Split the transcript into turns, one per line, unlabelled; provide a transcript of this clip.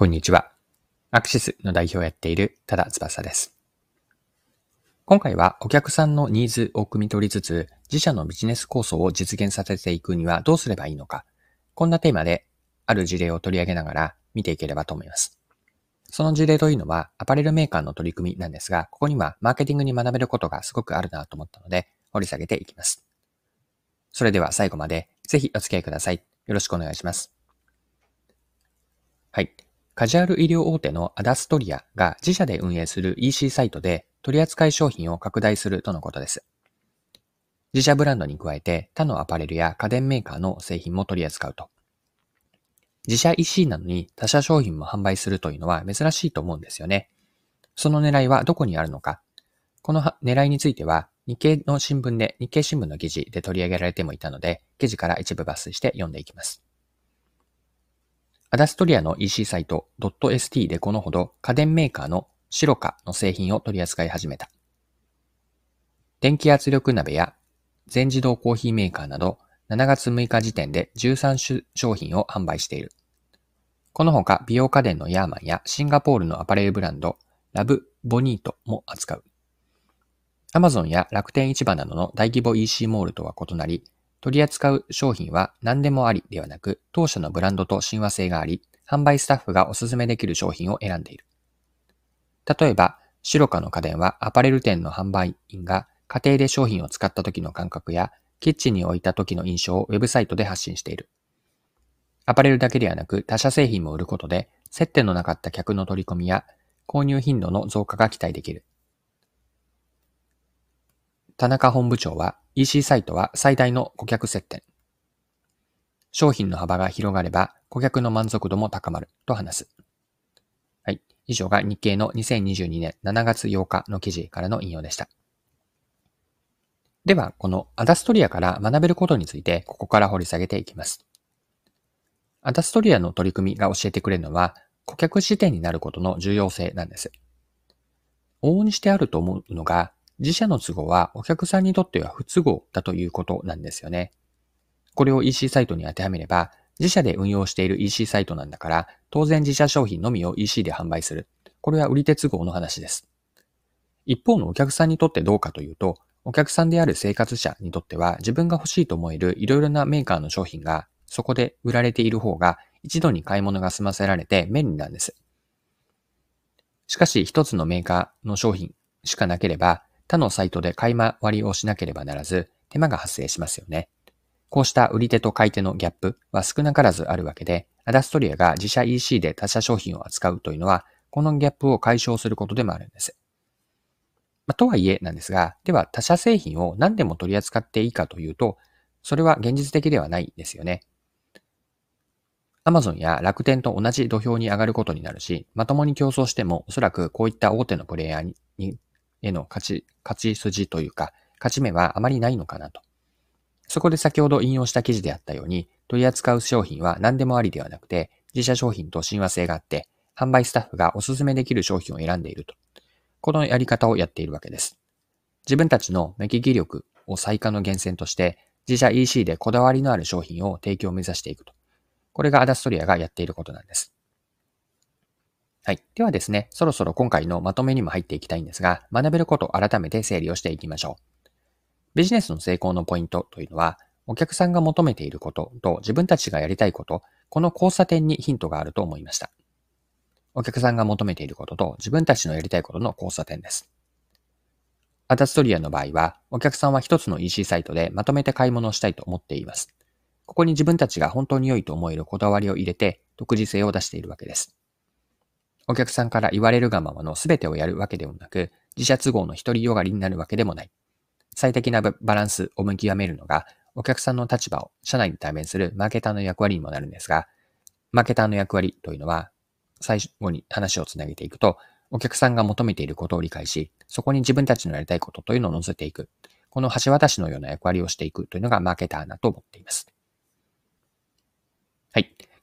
こんにちは。アクシスの代表をやっている多田翼です。今回はお客さんのニーズを汲み取りつつ、自社のビジネス構想を実現させていくにはどうすればいいのか、こんなテーマである事例を取り上げながら見ていければと思います。その事例というのはアパレルメーカーの取り組みなんですが、ここにはマーケティングに学べることがすごくあるなと思ったので、掘り下げていきます。それでは最後までぜひお付き合いください。よろしくお願いします。はい。カジュアル医療大手のアダストリアが自社で運営する EC サイトで取扱い商品を拡大するとのことです。自社ブランドに加えて他のアパレルや家電メーカーの製品も取り扱うと。自社 EC なのに他社商品も販売するというのは珍しいと思うんですよね。その狙いはどこにあるのか。この狙いについては日経の新聞で、日経新聞の記事で取り上げられてもいたので、記事から一部抜粋して読んでいきます。アダストリアの EC サイト .st でこのほど家電メーカーのシロカの製品を取り扱い始めた。電気圧力鍋や全自動コーヒーメーカーなど7月6日時点で13種商品を販売している。このほか美容家電のヤーマンやシンガポールのアパレルブランドラブボニートも扱う。アマゾンや楽天市場などの大規模 EC モールとは異なり、取り扱う商品は何でもありではなく、当社のブランドと親和性があり、販売スタッフがおすすめできる商品を選んでいる。例えば、シロの家電はアパレル店の販売員が家庭で商品を使った時の感覚やキッチンに置いた時の印象をウェブサイトで発信している。アパレルだけではなく他社製品も売ることで接点のなかった客の取り込みや購入頻度の増加が期待できる。田中本部長は EC サイトは最大の顧客接点。商品の幅が広がれば顧客の満足度も高まると話す。はい。以上が日経の2022年7月8日の記事からの引用でした。では、このアダストリアから学べることについて、ここから掘り下げていきます。アダストリアの取り組みが教えてくれるのは、顧客視点になることの重要性なんです。往々にしてあると思うのが、自社の都合はお客さんにとっては不都合だということなんですよね。これを EC サイトに当てはめれば、自社で運用している EC サイトなんだから、当然自社商品のみを EC で販売する。これは売り手都合の話です。一方のお客さんにとってどうかというと、お客さんである生活者にとっては自分が欲しいと思えるいろいろなメーカーの商品がそこで売られている方が一度に買い物が済ませられて便利なんです。しかし一つのメーカーの商品しかなければ他のサイトで買い回りをしなければならず、手間が発生しますよね。こうした売り手と買い手のギャップは少なからずあるわけで、アダストリアが自社 EC で他社商品を扱うというのは、このギャップを解消することでもあるんです。まあ、とはいえなんですが、では他社製品を何でも取り扱っていいかというと、それは現実的ではないですよね。Amazon や楽天と同じ土俵に上がることになるし、まともに競争してもおそらくこういった大手のプレイヤーにへの勝ち、勝ち筋というか、勝ち目はあまりないのかなと。そこで先ほど引用した記事であったように、取り扱う商品は何でもありではなくて、自社商品と親和性があって、販売スタッフがおすすめできる商品を選んでいると。このやり方をやっているわけです。自分たちの目利き力を最下の源泉として、自社 EC でこだわりのある商品を提供を目指していくと。これがアダストリアがやっていることなんです。はい。ではですね、そろそろ今回のまとめにも入っていきたいんですが、学べることを改めて整理をしていきましょう。ビジネスの成功のポイントというのは、お客さんが求めていることと自分たちがやりたいこと、この交差点にヒントがあると思いました。お客さんが求めていることと自分たちのやりたいことの交差点です。アダストリアの場合は、お客さんは一つの EC サイトでまとめて買い物をしたいと思っています。ここに自分たちが本当に良いと思えるこだわりを入れて、独自性を出しているわけです。お客さんから言われるがままの全てをやるわけでもなく、自社都合の独りよがりになるわけでもない。最適なバランスを見極めるのが、お客さんの立場を社内に対面するマーケターの役割にもなるんですが、マーケターの役割というのは、最後に話をつなげていくと、お客さんが求めていることを理解し、そこに自分たちのやりたいことというのを乗せていく。この橋渡しのような役割をしていくというのがマーケターだと思っています。はい。